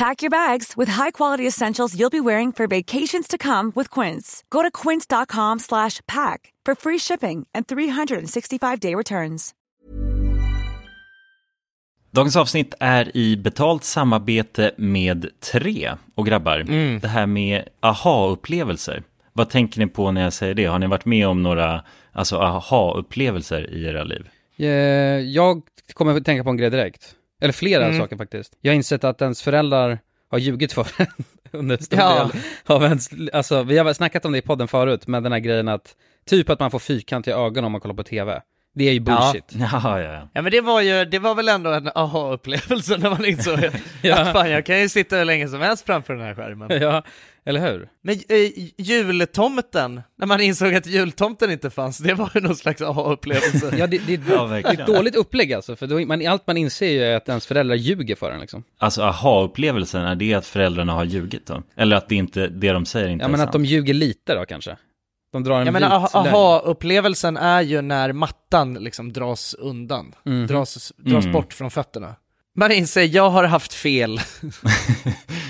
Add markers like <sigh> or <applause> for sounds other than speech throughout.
Pack your bags with high-quality essentials you'll be wearing for vacations to come with Quince. Go to quince.com slash pack for free shipping and 365-day returns. Dagens avsnitt är i betalt samarbete med Tre. Och grabbar, det här med aha-upplevelser. Vad tänker ni på när jag säger det? Har ni varit med om några alltså, aha-upplevelser i era liv? Eh, Jag kommer att tänka på en grej direkt. Eller flera Mm. saker faktiskt. Jag har insett att ens föräldrar har ljugit för en <laughs> under stor Ja. del av ens, alltså vi har snackat om det i podden förut, med den här grejen att typ att man får fyrkantiga ögon om man kollar på tv. Det är ju bullshit. <laughs> Ja, ja, ja. Ja men det var ju, det var väl ändå en aha-upplevelse när man insåg <laughs> Ja. att fan jag kan ju sitta hur länge som helst framför den här skärmen. Ja, eller hur? Men äh, jultomten, när man insåg att jultomten inte fanns, det var ju någon slags aha-upplevelse. <laughs> Ja, det, det, Ja, det är ett dåligt upplägg alltså, för då, man, allt man inser ju är att ens föräldrar ljuger för en liksom. Alltså aha-upplevelsen, är det att föräldrarna har ljugit då? Eller att det inte, det de säger inte Ja är men att de ljuger lite då kanske. De drar en Jag menar aha-upplevelsen är ju när mattan liksom dras undan, Mhm. dras, dras Mm. bort från fötterna. Man inser, jag har haft fel. <laughs> <laughs>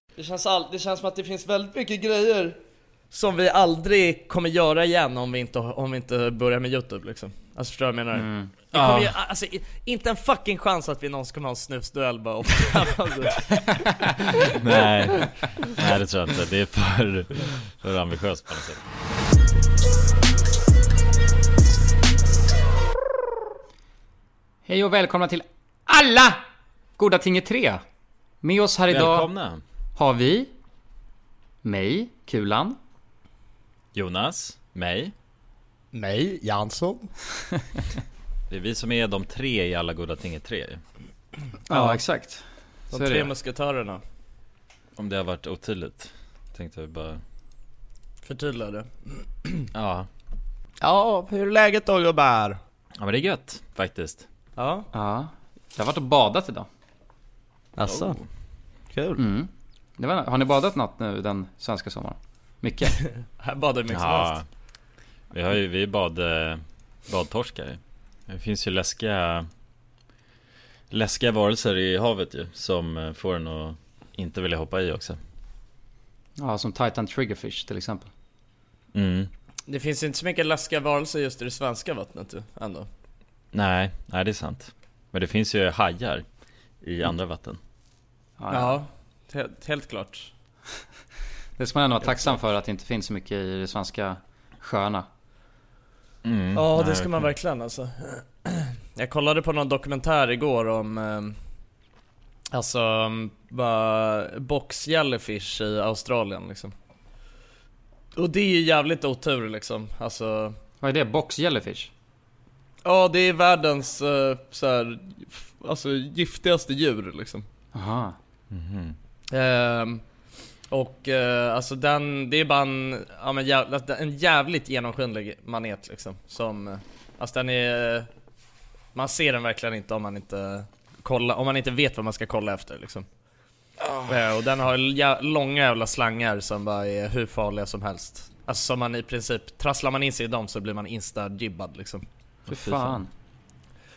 Det känns, all, det känns som att det finns väldigt mycket grejer som vi aldrig kommer göra igen om vi inte, om vi inte börjar med youtube liksom. Alltså förstår du vad jag menar? Mm. Kommer ju, alltså, i- inte en fucking chans att vi någonsin kommer ha en snusduell bara. <laughs> Nej, nej det tror jag inte. Det är för, för ambitiöst på något sätt. Hej och välkomna till alla Goda Tinget 3! Med oss här idag Välkomna! Har vi mig, Kulan, Jonas, mig. Mig, Jansson. <laughs> Det är vi som är de tre i alla goda ting är tre ju. Ja, exakt. De Så tre det. musketörerna. Om det har varit otydligt. Tänkte vi bara... Förtydliga det. Ja. Ja, hur är läget då gubbar? Ja men det är gött faktiskt. Ja, Ja, jag har varit och badat idag. alltså. Oh. Kul. Mm. Det var, har ni badat något nu den svenska sommaren? <laughs> Mycket? Här badar mycket som Ja. helst. Vi har ju, vi är bad, eh, badtorskar. Det finns ju läskiga Läskiga varelser i havet ju Som eh, får en att inte vilja hoppa i också Ja, som Titan Triggerfish till exempel. mm. Det finns inte så mycket läskiga varelser just i det svenska vattnet ju, ändå. Nej, nej det är sant Men det finns ju hajar i andra vatten Ja, Ja, helt, helt klart. <laughs> Det ska man ändå vara tacksam för att det inte finns så mycket i det svenska sjöarna. mm. Ja, det nej, ska man verkligen alltså. <clears throat> Jag kollade på någon dokumentär igår om eh, Alltså, bara box jellyfish i Australien liksom. Och det är ju jävligt otur liksom, alltså Vad är det? Box jellyfish? Ja, det är världens uh, så här, alltså giftigaste djur liksom. Aha. Mhm. Ehm, och eh, alltså den, det är bara en, ja, men jävla, en jävligt genomskinlig manet liksom. Som, eh, alltså den är, man ser den verkligen inte om man inte kollar, om man inte vet vad man ska kolla efter liksom. Eh, och den har jä- långa jävla slangar som bara är hur farliga som helst. Alltså som man i princip, trasslar man in sig i dem så blir man insta-jibbad liksom. Fy fan.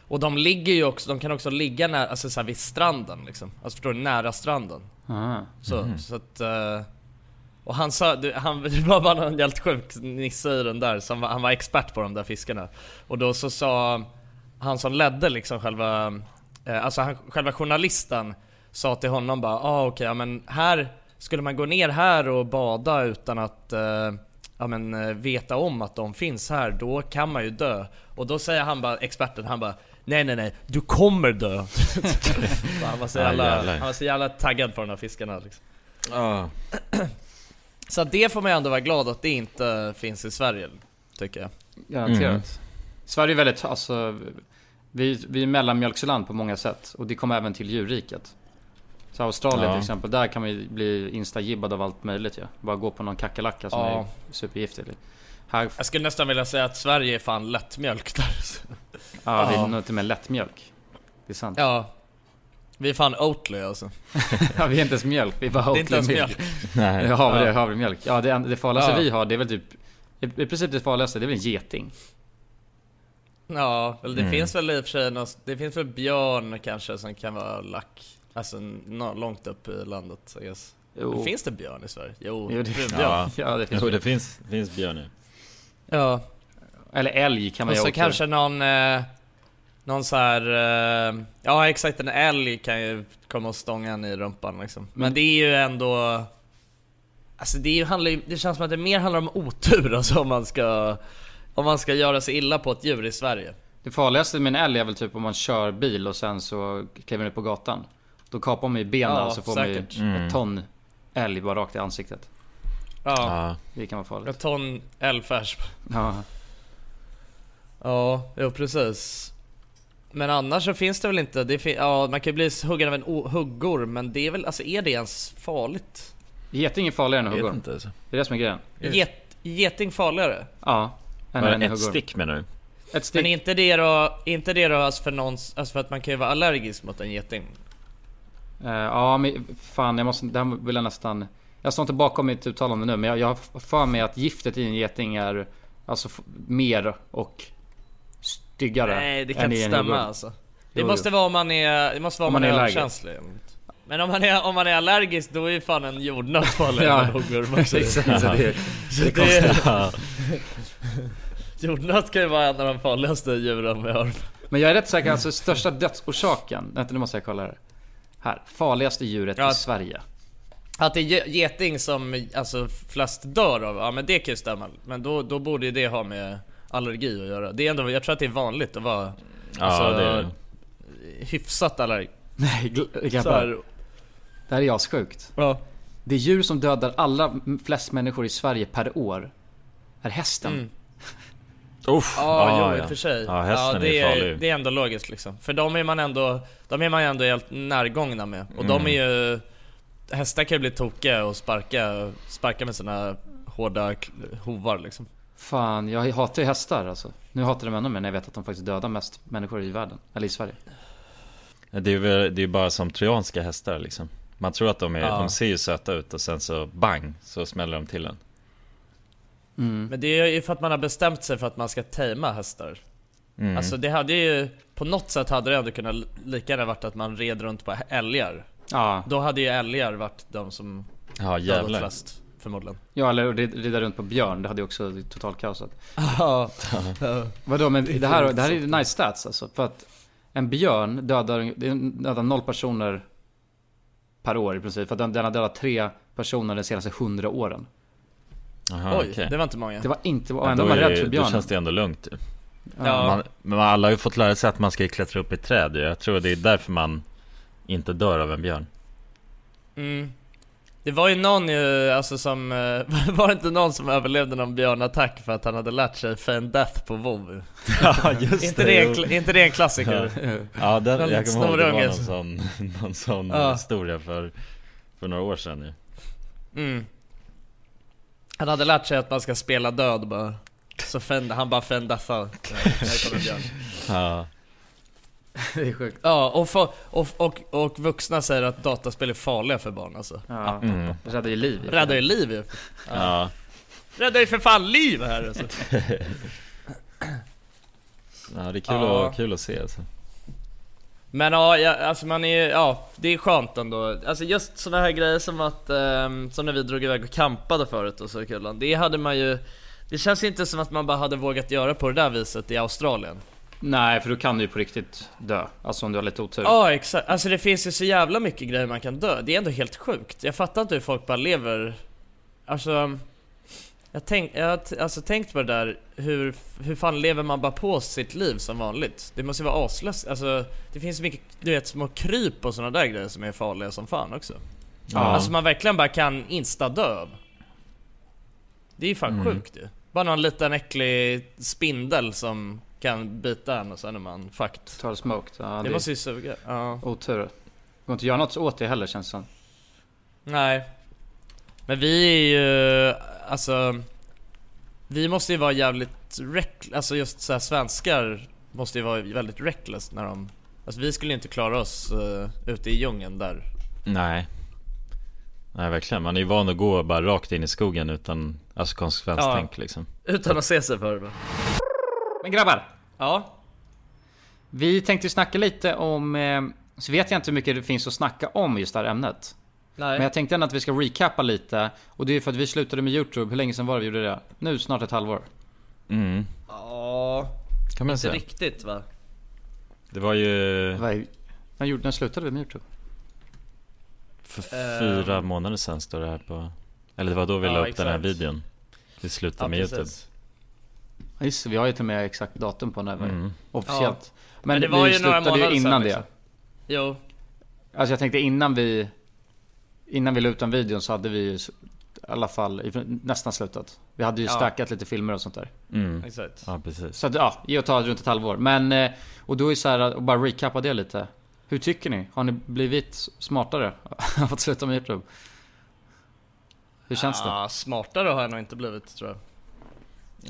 Och de ligger ju också, de kan också ligga nära, alltså så här vid stranden liksom. Alltså förstår du, nära stranden. Aha. Så, så att... eh, och han sa, det, han, <laughs> det var bara en helt sjuk nisse i den där, som var, han var expert på de där fiskarna. Och då så sa han som ledde liksom själva, eh, alltså han, själva journalisten sa till honom bara ah, okej, ja men här skulle man gå ner här och bada utan att eh, ja, men, veta om att de finns här, då kan man ju dö. Och då säger han bara, experten, han bara Nej nej nej, du kommer dö! <laughs> Han, var så Ja, jävla, han var så jävla taggad på de här fiskarna liksom. Ja. Så det får man ju ändå vara glad att det inte finns i Sverige, tycker jag. Garanterat. Mm. Sverige är väldigt, alltså, vi, vi är mellanmjölksland på många sätt. Och det kommer även till djurriket. Så Australien Ja. till exempel, där kan man ju bli instagibbad av allt möjligt ju. Bara gå på någon kackerlacka som Ja. är supergiftig. Här, Jag skulle nästan vilja säga att Sverige är fan lättmjölk där. Ja, vi är nog till och med lättmjölk. Det är sant. Ja. Vi är fan Oatly alltså. <laughs> Ja, vi är inte ens mjölk, vi är bara Det är inte ens Oatly-mjölk. mjölk. Nej. Havre, Ja. havremjölk. Ja, det, det farligaste Ja. vi har, det är väl typ... I princip det farligaste, det är väl en geting. Ja, eller det Mm. finns väl i och för sig något, det finns väl björn kanske som kan vara lack. Alltså nå- långt upp i landet, I guess. Finns det björn i Sverige? Jo, Jo, det- brunbjörn. Ja, <laughs> Ja, det finns jo, det. det finns, finns björnar. Ja. Eller älg kan man Och ju så också. kanske någon, eh, någon så här, eh, ja exakt en älg kan ju komma och stånga en i rumpan liksom. Men det är ju ändå, alltså det, är ju, handlar ju, det känns som att det mer handlar om otur <laughs> alltså om man ska, om man ska göra sig illa på ett djur i Sverige. Det farligaste med en älg är väl typ om man kör bil och sen så kliver man ut på gatan. Då kapar man ju benen Ja, och så får säkert. man ju Mm. ett ton älg bara rakt i ansiktet. Ja, Ja. Det kan vara farligt. ett ton älgfärs. Ja. Ja, jo precis. Men annars så finns det väl inte, det fin- ja man kan ju bli huggen av en o- huggorm men det är väl, alltså är det ens farligt? Geting är farligare än Jag vet huggorm. inte. Alltså. Det är det som är grejen. Get, geting farligare? Ja. Än Var en det ett huggorm. stick menar du? Ett stick. Men inte det då, inte det då alltså för någons, alltså för att man kan ju vara allergisk mot en geting? Eh, ja men fan jag måste, det här vill jag nästan... Jag står inte bakom mitt uttalande nu men jag, jag har för mig att giftet i en geting är alltså f- mer och styggare Nej det kan inte stämma alltså. Det Jo, måste jo. vara om man är, det måste vara om Om man, man är överkänslig. Men om man är, om man är allergisk då är ju fan en jordnöt farligare <laughs> Ja, än en huggorm också. Exakt, så det, Så det det, är <laughs> jordnöt kan ju vara en av de farligaste djuren vi har. Men jag är rätt säker, alltså största dödsorsaken, vänta nu måste jag kolla här. Här, farligaste djuret Ja. i Sverige. Att det är ge- geting som alltså flest dör av, ja men det kan ju stämma. Men då, då borde ju det ha med allergi att göra. Det är ändå, jag tror att det är vanligt att vara Ja, alltså, det är hyfsat allergisk. Nej, grabbar. Det här är assjukt. ja. Det djur som dödar allra flest människor i Sverige per år är hästen. Mm. <laughs> Uff, Ja, jo i ja. och för sig. Ja, hästen det är farlig. Det är ändå logiskt liksom. För de är man ändå, de är man ändå helt närgångna med. Och Mm. de är ju, hästar kan ju bli tokiga och sparka, sparka med sina hårda hovar liksom. Fan, jag hatar ju hästar alltså. Nu hatar jag dem ännu mer när jag vet att de faktiskt dödar mest människor i världen. Eller i Sverige. Det är väl, det är bara som trojanska hästar liksom. Man tror att de är, Ja. de ser ju söta ut och sen så bang, så smäller de till en. Mm. Men det är ju för att man har bestämt sig för att man ska tajma hästar. Mm. Alltså det hade ju, på något sätt hade det ändå kunnat lika gärna varit att man red runt på älgar. Ja, Då hade ju älgar varit de som Ja dödat jävlar. flest, förmodligen. ja eller rid- rida runt på björn, det hade ju också totalt kaosat. Ja. Vadå, men det här, det här är ju nice stats alltså. För att en björn dödar, dödar noll personer per år i princip. För att den, den har dödat tre personer de senaste hundra åren. Aha, Oj, okej. det var inte många. Det var inte, och ändå då var rädd det- för Då björnen. känns det ändå lugnt. Ja. Man, men alla har ju fått lära sig att man ska klättra upp i träd. Jag tror det är därför man inte dör av en björn. Mm. Det var ju någon ju, alltså som, eh, <laughs> var det inte någon som överlevde någon björnattack för att han hade lärt sig Feign Death på WoW? Ja just inte, det en, kla- inte det en klassiker? Ja, den, Någon jag kommer ihåg det var någon som- sån, <laughs> någon sån Ja. historia för, för några år sedan ju. Mm. Han hade lärt sig att man ska spela död bara. Så Feign, han bara Feign Deathar. <laughs> Ja, <laughs> Det är sjukt. Ja, och, få- och, och, och vuxna säger att dataspel är farliga för barn alltså. Ja, Mm. det räddar ju liv. Räddar ju liv ju. ja. Räddar ju för fan liv här alltså. <laughs> ja det är kul, Ja. att, kul att se alltså. Men ja, ja, alltså man är ja, det är skönt ändå. Alltså just sådana här grejer som att, ehm, som när vi drog iväg och campade förut och så i Kullan. Det hade man ju, det känns inte som att man bara hade vågat göra på det där viset i Australien. Nej, för då kan du ju på riktigt dö. Alltså om du har lite otur. Ja exakt, alltså det finns ju så jävla mycket grejer man kan dö. Det är ändå helt sjukt. Jag fattar inte hur folk bara lever, alltså jag, tänk, jag har alltså tänkt på det där, hur, hur fan lever man bara på sitt liv som vanligt? Det måste ju vara aslöst, alltså det finns mycket, du vet små kryp och sådana där grejer som är farliga som fan också. Ja. Alltså man verkligen bara kan insta-dö av. Det är ju fan Mm. sjukt ju. Bara någon liten äcklig spindel som kan bita en och sen är man fucked. Tar smoked. Ja, Det det måste ju suga. Ja. Otur. Det går inte att göra något åt det heller känns det som. Nej. Men vi är ju, alltså Vi måste ju vara jävligt reck, alltså just så här svenskar måste ju vara väldigt reckless när de Alltså vi skulle ju inte klara oss uh, ute i djungeln där Nej Nej verkligen, man är ju van att gå bara rakt in i skogen utan Alltså konsekvenstänk Ja. liksom Utan att se sig för det Men grabbar. Ja. Vi tänkte snacka lite om, eh, så vet jag inte hur mycket det finns att snacka om just det här ämnet. Nej. Men jag tänkte ändå att vi ska recappa lite. Och det är för att vi slutade med YouTube. Hur länge sedan var det vi gjorde det? Nu snart ett halvår. Mm, Ja, kan man inte säga riktigt va? Det var ju När, gjorde, när slutade vi med YouTube? för Ehm. fyra månader sedan står det här på Eller det var då vi Ja, la upp den här exakt. videon Vi slutade Ja, med precis. YouTube Just det, vi har ju till och med exakt datum på när vi Mm. officiellt. Men, Men det var vi ju några slutade ju innan det. liksom. Jo, Alltså jag tänkte innan vi Innan vi la ut den videon så hade vi ju i alla fall nästan slutat. Vi hade ju Ja. stackat lite filmer och sånt där. mm. exakt Ja precis Så att, ja, ge och ta runt ett halvår. Men, eh, och då är så här, och bara recappa det lite. Hur tycker ni? Har ni blivit smartare <laughs> av att sluta med YouTube? Hur känns det? Ja, smartare har jag nog inte blivit tror jag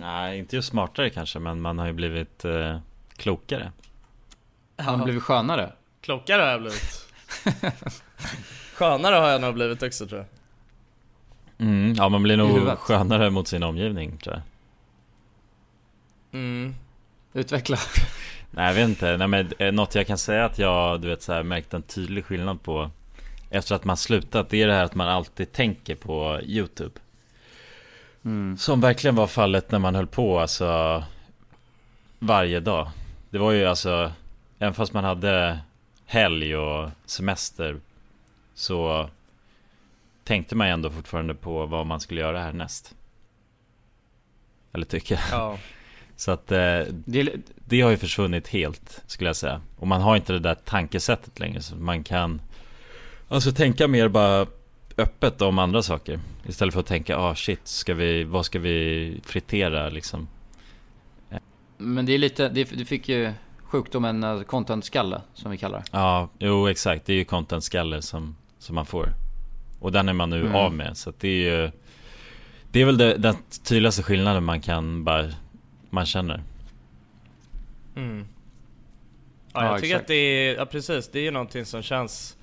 Nej inte just smartare kanske men man har ju blivit eh, klokare Har ni blivit skönare? Klokare har jag blivit <laughs> Skönare har jag nog blivit också tror jag mm. Ja man blir nog skönare mot sin omgivning tror jag mm. Utveckla. <laughs> Nej jag vet inte, Nej, men eh, något jag kan säga att jag du vet så här, märkt en tydlig skillnad på Efter att man slutat, det är det här att man alltid tänker på YouTube Mm. Som verkligen var fallet när man höll på alltså Varje dag. Det var ju alltså Även fast man hade helg och semester Så Tänkte man ju ändå fortfarande på vad man skulle göra härnäst. Eller tycker jag. Ja, <laughs> Så att eh, Det det har ju försvunnit helt skulle jag säga. Och man har inte det där tankesättet längre så man kan Alltså tänka mer bara öppet om andra saker Istället för att tänka, ah shit, ska vi, vad ska vi fritera liksom? men det är lite, det, du fick ju sjukdomen eh, content-skalle, som vi kallar det. Ja, jo exakt, det är ju content-skalle som, som man får Och den är man nu Mm. av med, så att det är ju Det är väl det, den tydligaste skillnaden man kan bara Man känner mm. Ja, Ja, jag tycker exakt. att det är, ja precis, det är ju någonting som känns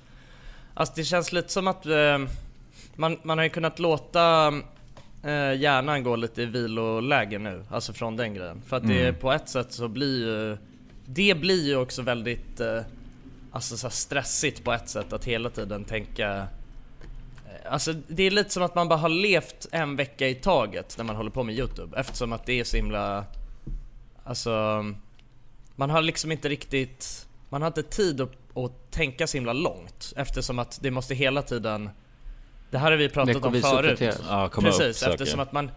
Alltså det känns lite som att eh, man, man har ju kunnat låta eh, hjärnan gå lite i viloläge nu, alltså från den grejen. För att det Mm. på ett sätt så blir ju Det blir ju också väldigt eh, Alltså så stressigt på ett sätt att hela tiden tänka eh, Alltså det är lite som att man bara har levt en vecka i taget när man håller på med Youtube eftersom att det är så himla Alltså Man har liksom inte riktigt Man har inte tid att, att tänka så himla långt eftersom att det måste hela tiden Det här har vi pratat om förut. Ja, upp Precis, saker. eftersom att man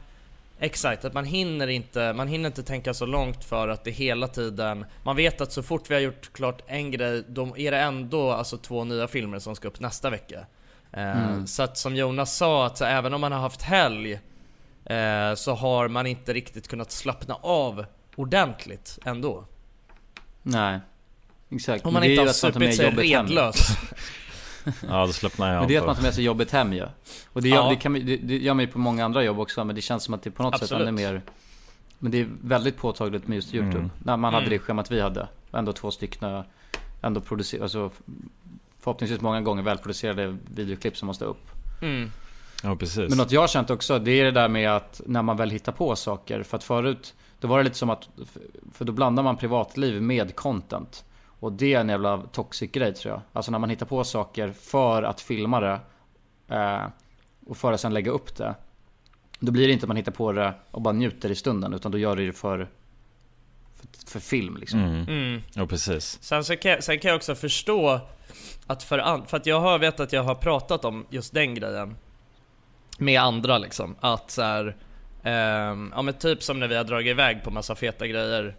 Exakt, att man hinner inte, man hinner inte tänka så långt för att det hela tiden Man vet att så fort vi har gjort klart en grej, då är det ändå alltså två nya filmer som ska upp nästa vecka Eh, Mm. Så att som Jonas sa, att så även om man har haft helg eh, Så har man inte riktigt kunnat slappna av ordentligt ändå Nej. Exakt. Om Men man det är inte har supit sig redlös <laughs> Ja, då slappnar jag Men av det är att man tar med sig jobbet hem ju. Och det gör, Ja. det, kan, det, det gör man ju på många andra jobb också, men det känns som att det på något sätt Absolut. ännu mer Men det är väldigt påtagligt med just YouTube. Mm. När man hade Mm. det schemat vi hade. Ändå två stycken, ändå producerade, alltså förhoppningsvis många gånger välproducerade videoklipp som måste upp. mm. Ja precis Men något jag har känt också, det är det där med att när man väl hittar på saker. För att förut, då var det lite som att, för då blandar man privatliv med content. Och det är en jävla toxic grej tror jag. Alltså när man hittar på saker för att filma det. Eh, och för att sen lägga upp det. Då blir det inte att man hittar på det och bara njuter i stunden. Utan då gör du det för, för, för film liksom. mm. Mm. Ja precis Sen, så kan jag, sen kan jag också förstå att för, an, för att jag har vet att jag har pratat om just den grejen med andra liksom, att så här, ehm, ja men typ som när vi har dragit iväg på massa feta grejer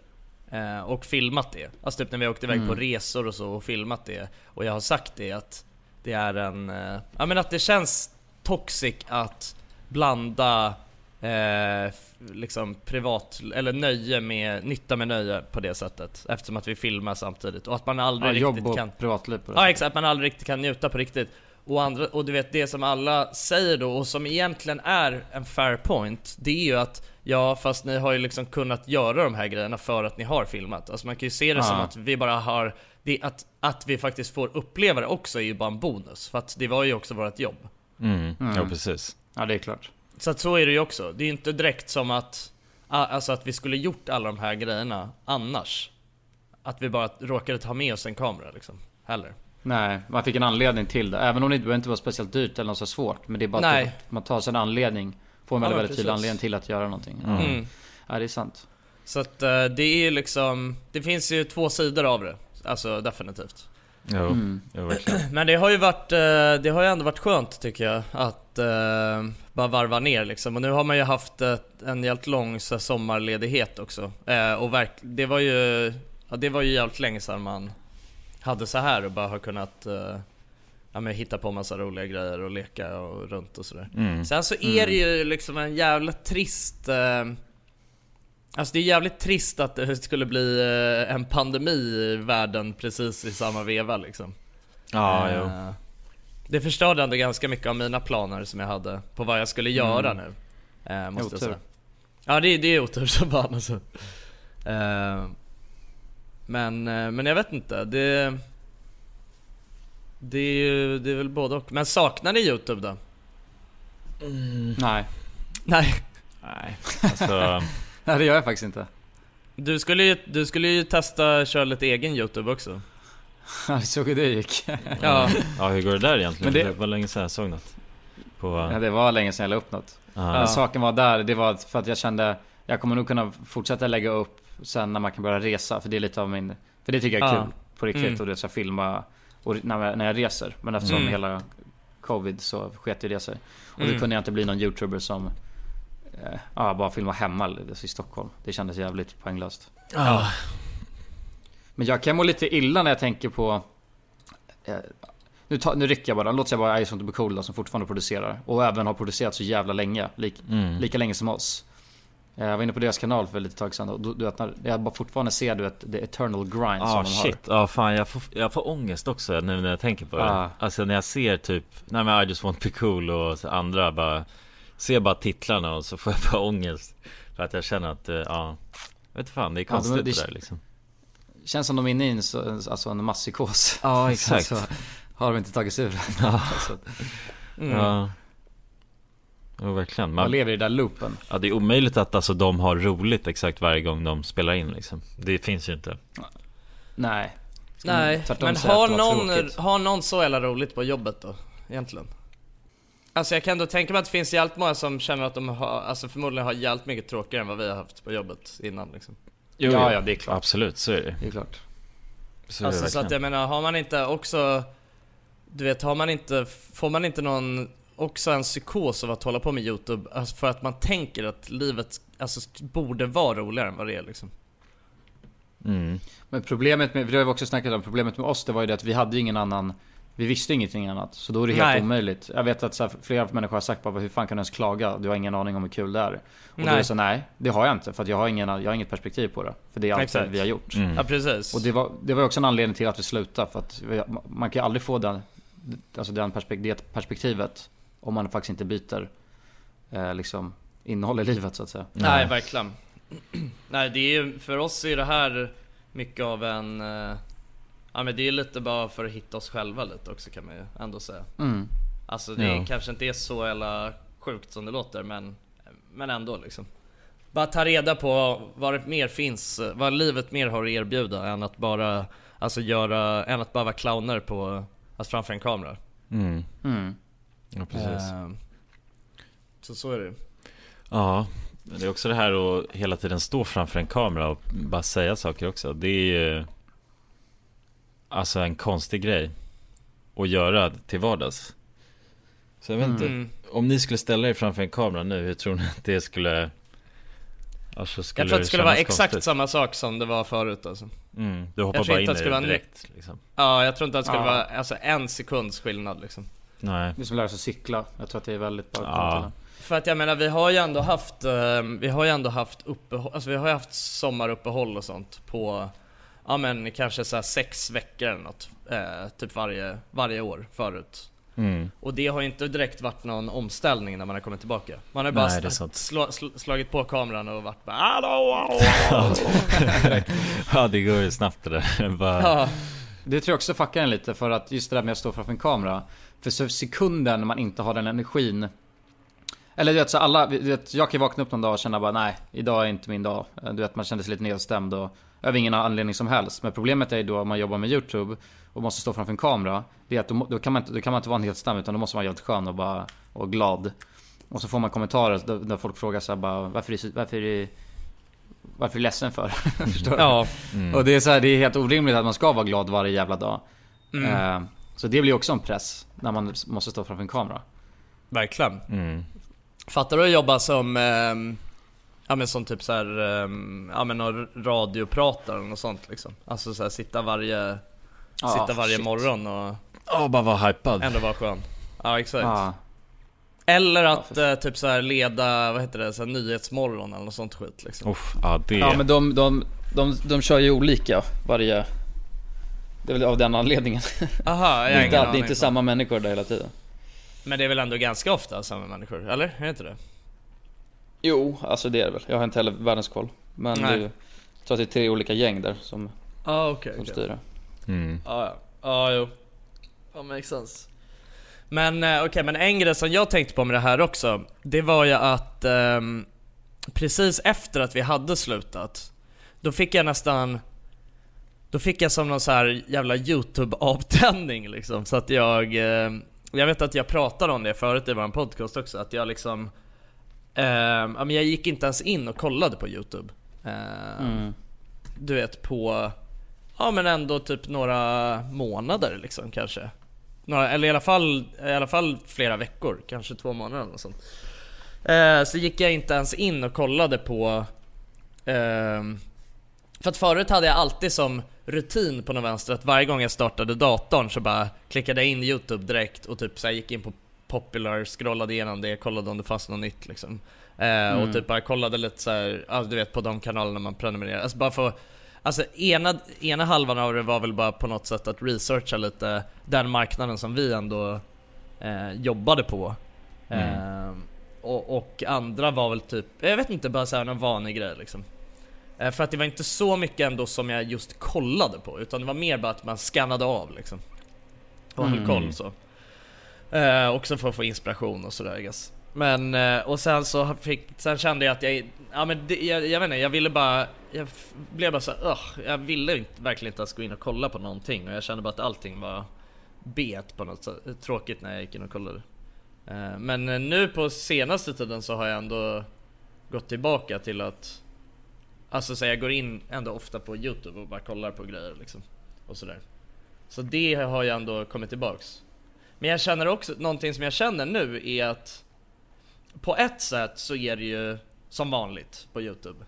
eh, och filmat det. Alltså typ när vi har åkt iväg Mm. på resor och så och filmat det. Och jag har sagt det att det är en, eh, ja men att det känns toxic att blanda eh, liksom privat, eller nöje med, nytta med nöje på det sättet. Eftersom att vi filmar samtidigt och att man aldrig Ja, riktigt jobb och kan privatliv på det Ja exakt, att man aldrig riktigt kan njuta på riktigt. Och, andra, och du vet det som alla säger då och som egentligen är en fair point Det är ju att Ja fast ni har ju liksom kunnat göra de här grejerna för att ni har filmat Alltså man kan ju se det Ja. som att vi bara har det, att, att vi faktiskt får uppleva det också är ju bara en bonus För att det var ju också vårt jobb Mm. Mm. Ja, precis. Ja, det är klart. Så att så är det ju också. Det är ju inte direkt som att, alltså att vi skulle gjort alla de här grejerna annars. Att vi bara råkade ta med oss en kamera liksom. Heller. Nej, man fick en anledning till det. Även om det behöver inte vara speciellt dyrt eller något så svårt. Men det är bara Nej. att man tar sig en anledning. Får en Ja, väldigt, men väldigt tydlig anledning till att göra någonting. Mm. Ja. Mm. ja, det är sant. Så att eh, det är ju liksom, det finns ju två sidor av det. Alltså definitivt. Jo, Mm. jo verkligen. <clears throat> Men det har ju varit, eh, det har ju ändå varit skönt tycker jag att eh, bara varva ner liksom. Och nu har man ju haft en jävligt lång sommarledighet också. Och det var ju, ja, det var ju jävligt länge sedan man hade så här och bara har kunnat eh, ja, men hitta på massa roliga grejer och leka och runt och sådär. Mm. Sen så är det ju liksom en jävligt trist eh, Alltså det är jävligt trist att det skulle bli eh, en pandemi i världen precis i samma veva liksom. Ja, Eh, jo. Det förstörde ändå ganska mycket av mina planer som jag hade på vad jag skulle göra Mm. nu. Måste jag Otur. säga. Ja det, det är otur som fan alltså. Men, eh, men jag vet inte, det... Det är ju, det är väl både och. Men saknar ni youtube då? Nej. Nej. Nej, alltså... <laughs> Nej, det gör jag faktiskt inte. Du skulle ju, du skulle ju testa köra lite egen youtube också. <laughs> Ja, det såg hur det gick. <laughs> Ja. ja, hur går det där egentligen? Men det... det- var länge sedan jag såg något. På... Ja, det var länge sedan jag la upp något. Ja. Men saken var där, det var för att jag kände Jag kommer nog kunna fortsätta lägga upp sen när man kan börja resa, för det är lite av min För det tycker jag är Ja. kul på riktigt Mm. och det så filma och när, jag, när jag reser. Men eftersom Mm. hela Covid så sket ju det sig. Och Mm. då kunde jag inte bli någon youtuber som eh, ja, bara filma hemma alltså i Stockholm. Det kändes jävligt poänglöst. Ja. Men jag kan må lite illa när jag tänker på eh, nu, ta, nu rycker jag bara, låt säga bara Ison to be cool då, som fortfarande producerar. Och även har producerat så jävla länge. Lik, Mm. Lika länge som oss. Eh, Jag var inne på deras kanal för lite tag sedan och du, du vet, när jag bara fortfarande ser du vet, the eternal grind Ja som ah, de shit, ja fan jag får, jag får ångest också nu när jag tänker på det Ja. Alltså när jag ser typ, nej men I just want to be cool och så andra bara Ser bara titlarna och så får jag bara ångest För att jag känner att, eh, ja Jag vet fan, det är Ja, de- konstigt det- det där liksom har. Känns som de är inne i en, så- alltså en masspsykos. Ja, exakt. <laughs> så har de inte tagit sig ur det. Ja. <laughs> Så, Mm. Ja Jo verkligen man man, lever i den där loopen. Ja det är omöjligt att alltså de har roligt exakt varje gång de spelar in liksom Det finns ju inte Nej. Ska Nej, men har någon, har någon så jävla roligt på jobbet då? Egentligen? Alltså jag kan ändå tänka mig att det finns jävligt många som känner att de har, alltså förmodligen har jävligt mycket tråkigare än vad vi har haft på jobbet innan liksom. jo, Ja, ja, det är klart. Absolut, så är det Det är klart. Så Alltså så att jag menar, har man inte också Du vet, har man inte, får man inte någon också en psykos av att hålla på med youtube alltså för att man tänker att livet alltså, borde vara roligare än vad det är liksom mm. Men problemet med, vi har ju också snackat om problemet med oss, det var ju det att vi hade ju ingen annan Vi visste ingenting annat, så då är det helt Nej. omöjligt Jag vet att så här, flera människor har sagt bara hur fan kan du ens klaga? Du har ingen aning om hur kul det är Och då är Nej. det så nej, det har jag inte för att jag har, ingen, jag har inget perspektiv på det För det är allt Exakt. vi har gjort Mm. Ja precis Och det var, det var också en anledning till att vi slutade för att vi, man kan ju aldrig få den Alltså den perspek- det perspektivet Om man faktiskt inte byter eh, liksom innehåll i livet så att säga Nej, verkligen. <clears throat> Nej, det är ju, för oss är det här mycket av en... eh, Ja men det är lite bara för att hitta oss själva lite också kan man ju ändå säga. mm. Alltså det Ja. kanske inte är så jävla sjukt som det låter men, men ändå liksom. Bara ta reda på vad det mer finns, vad livet mer har att erbjuda än att bara, alltså göra, än att bara vara clowner på, alltså framför en kamera. Mm. Mm. Ja precis Eh, Så så är det Ja, men det är också det här att hela tiden stå framför en kamera och bara säga saker också. Det är ju alltså en konstig grej att göra till vardags. Så jag vet inte, Mm. om ni skulle ställa er framför en kamera nu, hur tror ni att det skulle... Alltså skulle Jag tror att det skulle vara kännas exakt konstigt? samma sak som det var förut alltså. Mm, du hoppar bara in att i det det skulle vara direkt liksom. Ja, jag tror inte att det skulle Ja. vara alltså, en sekunds skillnad liksom. Nej. Det är som att lära sig cykla Jag tror att det är väldigt bra Ja. För att jag menar, vi har ju ändå haft, eh, vi har ju ändå haft uppehåll, alltså vi har ju haft sommaruppehåll och sånt på, ja men kanske så här sex veckor eller något, eh, typ varje, varje år förut. Mm. Och det har ju inte direkt varit någon omställning när man har kommit tillbaka. Man har bara Nej, sl- sl, slagit på kameran och varit bara hallå. <laughs> ja det går ju snabbt det där. Bara... Ja. Det tror jag också fuckar en lite för att just det där med att stå framför en kamera. För så sekunden man inte har den energin. Eller du vet så alla, du vet, jag kan ju vakna upp någon dag och känna bara nej, idag är inte min dag. Du vet man känner sig lite nedstämd och av ingen anledning som helst. Men problemet är ju då om man jobbar med YouTube och måste stå framför en kamera. Det är att då, då, kan, man inte, då kan man inte vara nedstämd, utan då måste man vara helt skön och bara och glad. Och så får man kommentarer där, folk frågar sig bara varför är, varför är, du- varför är du ledsen för? <laughs> Förstår du? Ja. Mm. Och det är så här, det är helt orimligt att man ska vara glad varje jävla dag. Mm. Eh, så det blir också en press när man måste stå framför en kamera. Verkligen. Mm. Fattar du att jobba som, ehm, ja men som typ så här, ehm, ja men någon radiopratare något sånt liksom? Alltså så här, sitta varje, Ja, sitta varje shit. morgon och Ja, bara vara hypad. ändå vara skön. Ja exakt. Ja. Eller att eh, typ så här leda, vad heter det, så här, nyhetsmorgon eller något sånt skit liksom. Uff, ja det... Ja men de, de, de, de kör ju olika varje... Det är väl av den anledningen. Aha, det jag har <laughs> är inte, det är inte samma människor där hela tiden. Men det är väl ändå ganska ofta samma människor, eller? Är det inte det? Jo, alltså det är det väl. Jag har inte heller världens koll. Men det Nej. är ju, jag tror att det är tre olika gäng där som, Ja ah, okej. som okej. styr det. Mm. Ja, ja. Ja, jo. Ja, makes sense. Men eh, okej, men en grej som jag tänkte på med det här också, det var ju att ehm, precis efter att vi hade slutat, då fick jag nästan då fick jag som någon så här jävla youtube-avtändning liksom, så att jag eh, Jag vet att jag pratade om det förut i vår podcast också, att jag liksom eh, ja, men Jag gick inte ens in och kollade på youtube. Eh, Mm. Du vet på Ja men ändå typ några månader liksom kanske några, Eller i alla, fall, i alla fall flera veckor, kanske två månader något sånt. Eh, Så gick jag inte ens in och kollade på ehm, För att förut hade jag alltid som rutin på något vänster att varje gång jag startade datorn så bara klickade jag in youtube direkt och typ så gick in på popular, scrollade igenom det, kollade om det fanns något nytt liksom. Eh, Och typ bara kollade lite så här, du vet på de kanalerna man prenumererar, alltså bara för Alltså ena, ena halvan av det var väl bara på något sätt att researcha lite den marknaden som vi ändå eh, jobbade på. Eh, och, och andra var väl typ, jag vet inte, bara såhär någon vanlig grej liksom. Eh, För att det var inte så mycket ändå som jag just kollade på utan det var mer bara att man scannade av liksom. Och höll Mm. koll så. Eh, Också för att få inspiration och sådär guess. Men, eh, och sen så fick, sen kände jag att jag, ja men det, jag, jag vet inte, jag ville bara Jag blev bara så här, jag ville inte, verkligen inte ens gå in och kolla på någonting. Och jag kände bara att allting var bet på något sätt, tråkigt när jag gick in och kollade. Eh, men eh, nu på senaste tiden så har jag ändå gått tillbaka till att Alltså så jag går in ändå ofta på youtube och bara kollar på grejer liksom Och sådär. Så det har jag ändå kommit tillbaks. Men jag känner också, någonting som jag känner nu är att på ett sätt så är det ju som vanligt på youtube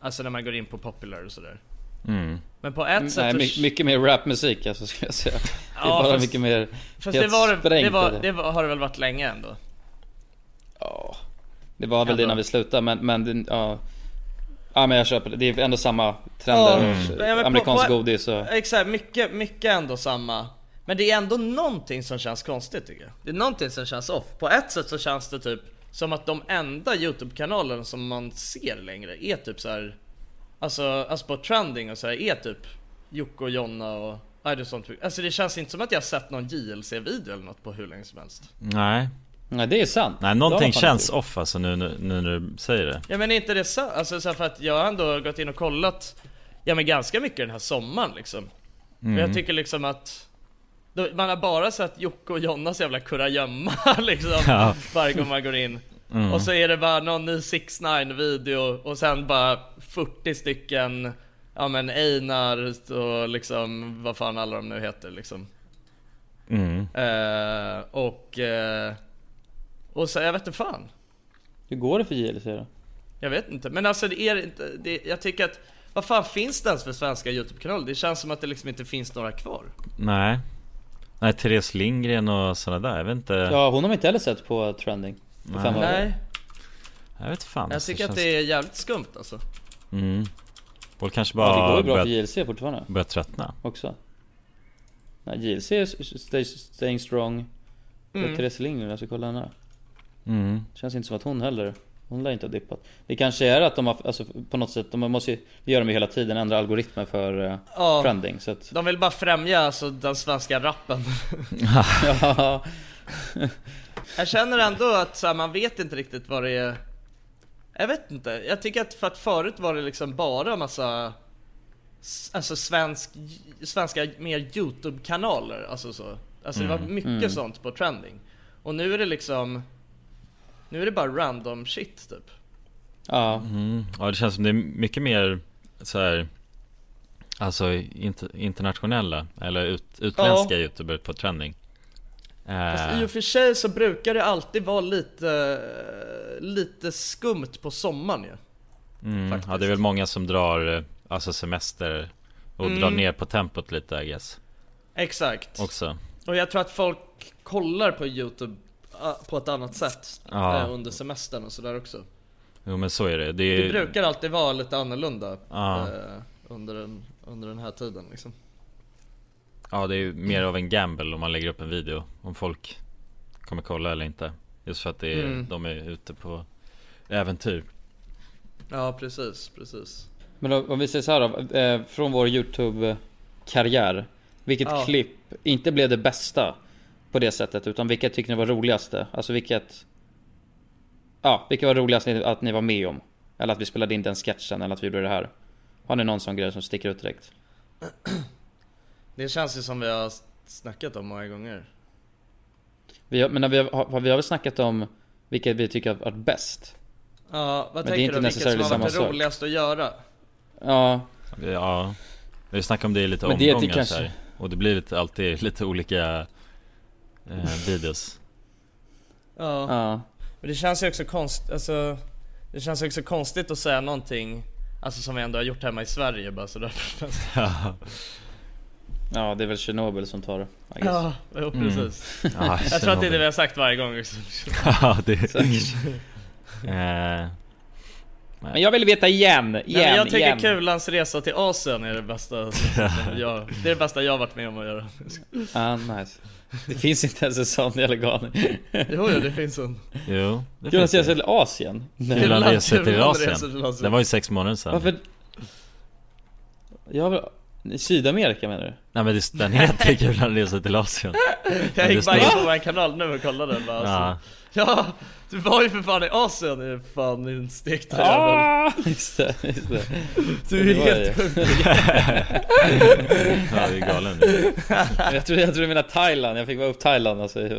Alltså när man går in på popular och sådär Mm. Men på ett sätt Nej, mycket mer rapmusik alltså skulle jag säga. Det är Ja, bara fast- mycket mer Fast det, var, det, var, det. det var, har det väl varit länge ändå? Ja, det var väl Ändå. det när vi slutade men, men ja. Ja men jag köper det, det är ändå samma trender. Ja, på- Amerikansk på- godis och... Exakt, mycket, mycket ändå samma Men det är ändå någonting som känns konstigt tycker jag Det är någonting som känns off På ett sätt så känns det typ som att de enda YouTube-kanalerna som man ser längre är typ så här. Alltså, alltså på trending och så här är typ Jocke och Jonna och är sånt. Alltså det känns inte som att jag har sett någon JLC-video eller något på hur länge som helst Nej. Nej det är sant. Nej, någonting känns off alltså nu, nu, nu när du säger det. Ja men är inte det så? Alltså så här, för att jag har ändå gått in och kollat Ja men ganska mycket den här sommaren liksom Mm. Och jag tycker liksom att Man har bara sett Jocke och Jonnas jävla kurragömma <laughs> liksom Ja. Varje gång man går in Mm. Och så är det bara någon ny 6 9 video och sen bara 40 stycken Ja men Einar och liksom vad fan alla de nu heter liksom Mm. eh, Och eh, Och så jag vet inte fan Hur går det för JLC då? Jag vet inte, men alltså det är inte, det, jag tycker att Vad fan finns det ens för svenska YouTube-kanaler? Det känns som att det liksom inte finns några kvar Nej. Nej, Therese Lindgren och sådana där, jag vet inte. Ja hon har man inte heller sett på trending. På fem. Nej, Jag vet fan. jag tycker att känns- det är jävligt skumt alltså Mm. Folk kanske Ja, det bara går ju bra för börjat, JLC fortfarande börjat tröttna. också. Nej JLC är stay, staying strong. Mm. Therese Lindgren, jag ska kolla henne Mm. Känns inte som att hon heller Hon lär inte ha dippat Det kanske är att de har, alltså på något sätt, de måste ju Det gör de ju hela tiden, ändra algoritmer för uh, Ja. trending så att De vill bara främja alltså den svenska rappen. <laughs> <laughs> ja. Jag känner ändå att så här, man vet inte riktigt vad det är Jag vet inte, jag tycker att för att förut var det liksom bara massa Alltså svensk, svenska mer YouTube-kanaler, alltså så Alltså det var Mm. mycket Mm. sånt på trending Och nu är det liksom Nu är det bara random shit typ Ja. Mm. Ja, det känns som det är mycket mer så här. Alltså inter, internationella eller ut, utländska Ja. youtubers på trending. Fast Eh, i och för sig så brukar det alltid vara lite, lite skumt på sommaren ju mm, ja, det är väl många som drar eh, alltså semester och Mm. drar ner på tempot lite I guess. Exakt Också. Och jag tror att folk kollar på youtube på ett annat sätt Ja. eh, under semestern och sådär också Jo men så är det. Det, är, Det brukar alltid vara lite annorlunda Ja. eh, under, den, under den här tiden liksom Ja det är ju mer av en gamble om man lägger upp en video Om folk kommer kolla eller inte Just för att det är, Mm. de är ute på äventyr Ja precis, precis Men då, om vi säger så här då, eh, från vår YouTube-karriär Vilket Ja. klipp inte blev det bästa på det sättet utan vilket tycker ni var roligaste? Alltså vilket Ja, vilket var roligast att ni var med om? Eller att vi spelade in den sketchen eller att vi gjorde det här? Har ni någon sån grej som sticker ut direkt? <clears throat> Det känns ju som vi har snackat om många gånger Vi har, men vi har, vi har väl snackat om vilket vi tycker har varit bäst? Ja, vad Men det är tänker inte du? Vilket som har samma varit roligast att göra? Ja, Ja Vi snackar om det i lite Men det omgångar till kanske- så här. Och det blir lite, alltid lite olika eh, videos Ja. ja. Men det känns ju också konstigt, alltså Det känns ju också konstigt att säga någonting Alltså som vi ändå har gjort hemma i Sverige bara sådär <laughs> Ja. Ja, det är väl Chernobyl som tar det. Ja, jo precis Ja, Jag tror att det är det vi har sagt varje gång också <laughs> Ja det Säkert. eh, Men jag vill veta igen, igen, Nej, jag tycker igen. Kulans resa till Asien är det bästa <laughs> jag, Det är det bästa jag har varit med om att göra Ah, nice. Det finns inte ens en sån jävla galning. Jo, jo, det finns en Jo det Kulans finns resa till Asien? Nej. Kulan reser till Kulan Asien reser till Asien. Det var ju sex månader sedan Varför? Jag vill... I Sydamerika menar du? Nej men det, den heter Kulan reser till Asien Jag gick bara in på vår kanal nu och kollade bara, Ja. alltså. Ja, <laughs> du var ju för fan i Asien, är fan din stekta jävel Ah! <laughs> Just det, just det. Du är Det var helt sjuk <laughs> Ja det är galen Jag trodde, jag trodde du menade Thailand, jag fick vara upp Thailand alltså i.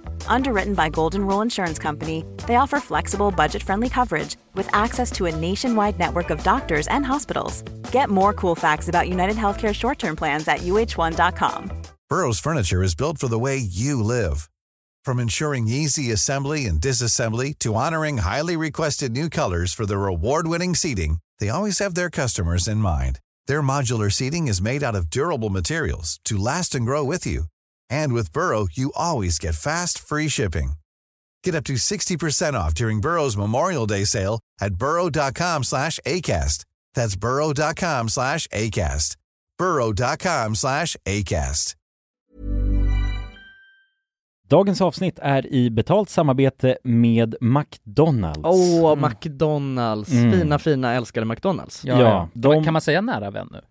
Underwritten by Golden Rule Insurance Company, they offer flexible, budget friendly coverage with access to a nationwide network of doctors and hospitals. Get more cool facts about United Healthcare short term plans at uh1.com. Burrow's furniture is built for the way you live. From ensuring easy assembly and disassembly to honoring highly requested new colors for their award-winning seating, they always have their customers in mind. Their modular seating is made out of durable materials to last and grow with you. And with Burrow, you always get fast, free shipping. Get up to 60% off during Burrow's Memorial Day sale at burrow.com slash ACAST. That's burrow.com slash ACAST. burrow.com slash ACAST. Dagens avsnitt är i betalt samarbete med McDonalds. Åh, McDonalds! Mm. Fina, fina, älskade McDonalds. Ja, Ja, de- kan man säga nära vän nu?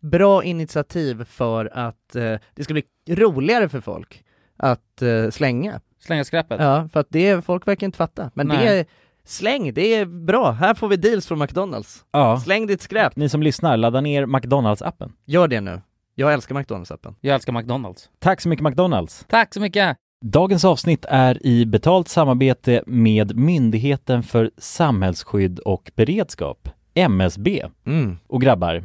bra initiativ för att eh, det ska bli roligare för folk att eh, slänga. Slänga skräpet. Ja, för att det, folk verkar inte fatta. Men det Nej. är, släng, det är bra. Här får vi deals från McDonalds. Ja. Släng ditt skräp. Ni som lyssnar, ladda ner McDonalds-appen. Gör det nu. Jag älskar McDonalds-appen. Jag älskar McDonalds. Tack så mycket McDonalds! Tack så mycket! Dagens avsnitt är i betalt samarbete med Myndigheten för samhällsskydd och beredskap, MSB. Mm. Och grabbar,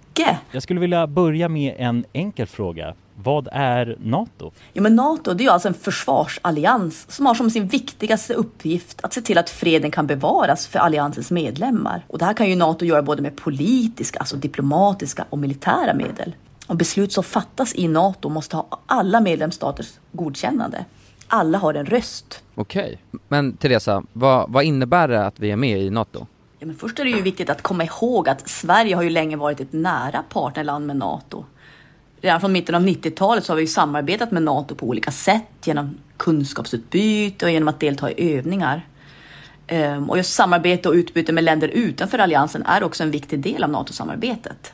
Jag skulle vilja börja med en enkel fråga. Vad är NATO? Ja, men NATO det är alltså en försvarsallians som har som sin viktigaste uppgift att se till att freden kan bevaras för alliansens medlemmar. Och det här kan ju NATO göra både med politiska, alltså diplomatiska och militära medel. Och beslut som fattas i NATO måste ha alla medlemsstaters godkännande. Alla har en röst. Okej. Men Teresa, vad, vad innebär det att vi är med i NATO? Ja, men först är det ju viktigt att komma ihåg att Sverige har ju länge varit ett nära partnerland med NATO. Redan från mitten av 90-talet så har vi ju samarbetat med NATO på olika sätt genom kunskapsutbyte och genom att delta i övningar. Ehm, och just samarbete och utbyte med länder utanför alliansen är också en viktig del av NATO-samarbetet.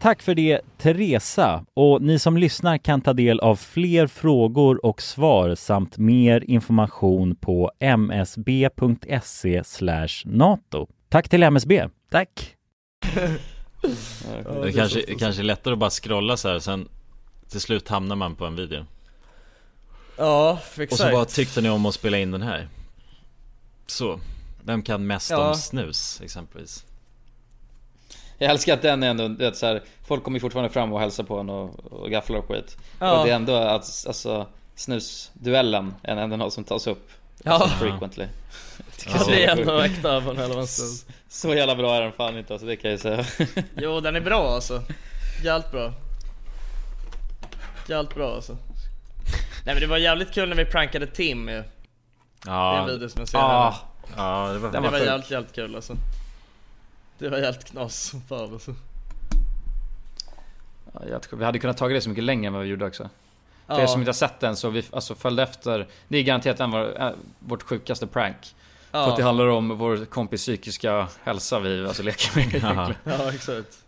Tack för det Teresa och ni som lyssnar kan ta del av fler frågor och svar samt mer information på msb.se nato. Tack till MSB! Tack! <laughs> Det kanske, kanske är lättare att bara scrolla så här sen till slut hamnar man på en video. Ja, Och så vad tyckte ni om att spela in den här? Så, vem kan mest Ja. om snus exempelvis? Jag älskar att den är ändå, du vet, så här, folk kommer fortfarande fram och hälsar på en och, och gafflar och skit. Ja. Och det är ändå att, alltså, snusduellen är ändå något som tas upp. Ja. Alltså, frequently. Ja, det är ändå äkta på en hel stund. <laughs> Så jävla bra är den fan inte alltså, det kan jag säga. <laughs> Jo, den är bra alltså. Jävligt bra. Jävligt bra alltså. Nej men det var jävligt kul när vi prankade Tim ju. Ja. Det är en video som jag ser Ja. här. Ja, det var- det var, jävligt, jävligt kul alltså. Det var jävligt knas som fan alltså. Ja, vi hade kunnat tagit det så mycket längre än vad vi gjorde också. För Ja. er som inte har sett den så vi alltså följde efter Det är garanterat en var, äh, vårt sjukaste prank För att det handlar om vår kompis psykiska hälsa vi alltså leker med. Ja, exakt.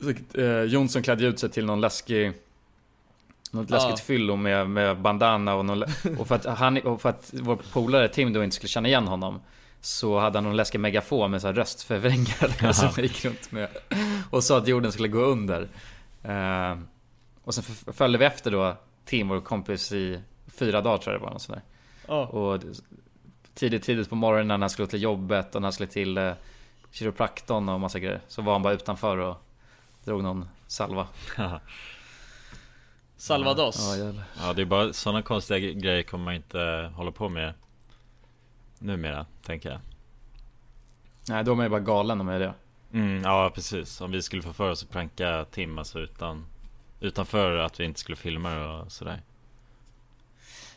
Så, eh, Jonsson klädde ut sig till någon läskig något Ja. läskigt fyllo med, med bandana och, någon, <laughs> och, för att han, och för att vår polare Tim då inte skulle känna igen honom Så hade han någon läskig megafon med så här röstförvrängare <laughs> Jaha. som han gick runt med Och sa att jorden skulle gå under eh, Och sen följde vi efter då Tim, vår kompis i fyra dagar tror jag det var något sånt där. Ja. Och tidigt, tidigt på morgonen när han skulle till jobbet och när han skulle till eh, kiropraktorn och massa grejer Så var han bara utanför och drog någon salva Salvados. Ja. Ja, det är bara sådana konstiga grejer kommer man inte hålla på med numera, tänker jag. Nej, då är man ju bara galen om man är det. Mm, ja, precis. Om vi skulle få för oss att pranka Tim, alltså utan, utanför att vi inte skulle filma det och sådär.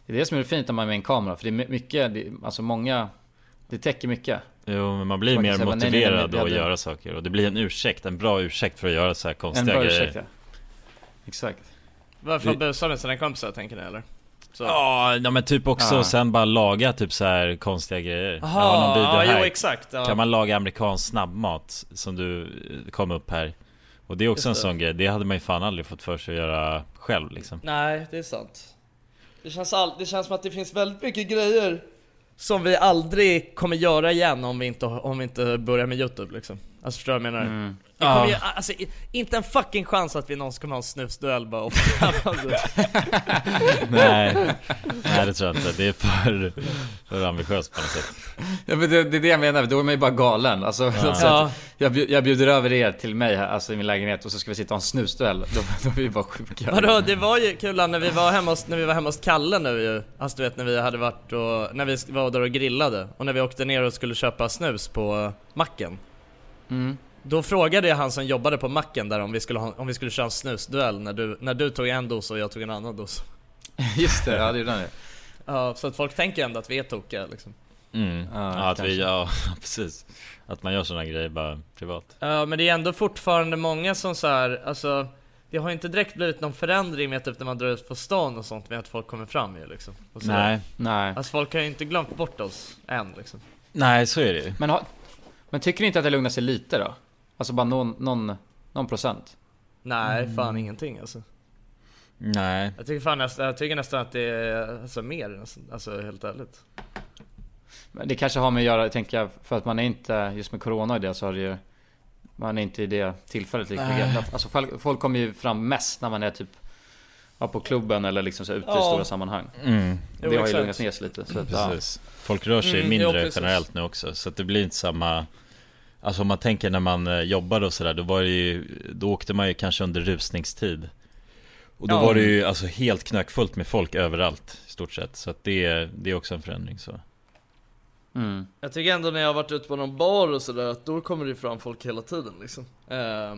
Det är det som är fint när man är med en kamera, för det är my- mycket, det, alltså många, det täcker mycket. Jo, men man blir man mer säga, nej, nej, nej, motiverad vi att göra saker. Och det blir en ursäkt, en bra ursäkt för att göra så här En konstiga bra grejer. ursäkt ja. Exakt. Varför Vi- busar med sina kompisar tänker ni eller? Så. Ja, men typ också Ja. sen bara laga typ så här konstiga grejer. Aha, Jag har någon video ja, jo, här. exakt, ja. Kan man laga amerikansk snabbmat som du eh, kom upp här? Och det är också Just en det. sån grej, det hade man ju fan aldrig fått för sig att göra själv liksom. Nej, det är sant. Det känns, all, det känns som att det finns väldigt mycket grejer som vi aldrig kommer göra igen om vi inte, om vi inte börjar med Youtube liksom. Alltså förstår du vad jag menar? Mm. Det kommer Ja. ju, alltså, inte en fucking chans att vi någonsin kommer ha en snusduell bara och <laughs> Nej, nej det tror jag inte. Det är för, för ambitiöst på något sätt. Ja men det, det är det jag menar, då är man ju bara galen. Alltså, Ja. att jag, jag bjuder över er till mig här, alltså i min lägenhet och så ska vi sitta och ha en snusduell. Då, då är vi bara sjuka. Vadå, det var ju kul när vi var hemma hos, när vi var hemma hos Kalle nu ju Alltså du vet när vi hade varit och, när vi var där och grillade Och när vi åkte ner och skulle köpa snus på macken Mm. Då frågade jag han som jobbade på macken där om vi skulle, ha, om vi skulle köra en snusduell när du, när du tog en dos och jag tog en annan dos <laughs> Just det, ja det gjorde han ju. Ja, så att folk tänker ändå att vi är tokiga liksom Mm. Ja, Ja, att vi, ja <laughs> precis. Att man gör sådana grejer bara privat. Ja men det är ändå fortfarande många som så här, alltså Det har inte direkt blivit någon förändring med typ när man drar ut på stan och sånt med att folk kommer fram ju liksom och så. Nej. Nej. Alltså folk har ju inte glömt bort oss än liksom Nej, så är det ju. Men, men tycker ni inte att det lugnar sig lite då? Alltså bara någon, någon, någon procent? Nej, fan ingenting alltså. Nej. Jag tycker fan nästan, jag tycker nästan att det är alltså, mer, nästan, alltså helt ärligt. Men det kanske har med att göra, tänker jag, för att man är inte, just med corona och det så har det ju Man är inte i det tillfället lika mycket. Alltså folk, folk kommer ju fram mest när man är typ ja, på klubben eller liksom så ute i Ja. stora sammanhang. Mm. Det Jo, har ju lugnat ner sig lite. Så att, ja. Folk rör sig Mm, mindre ja, precis. generellt nu också. Så att det blir inte samma... Alltså om man tänker när man eh, jobbade och sådär, då var det ju... Då åkte man ju kanske under rusningstid. Och då Ja. var det ju alltså helt knökfullt med folk överallt i stort sett. Så att det, det är också en förändring så. Mm. Jag tycker ändå när jag har varit ute på någon bar och sådär att då kommer det ju fram folk hela tiden liksom. Eh,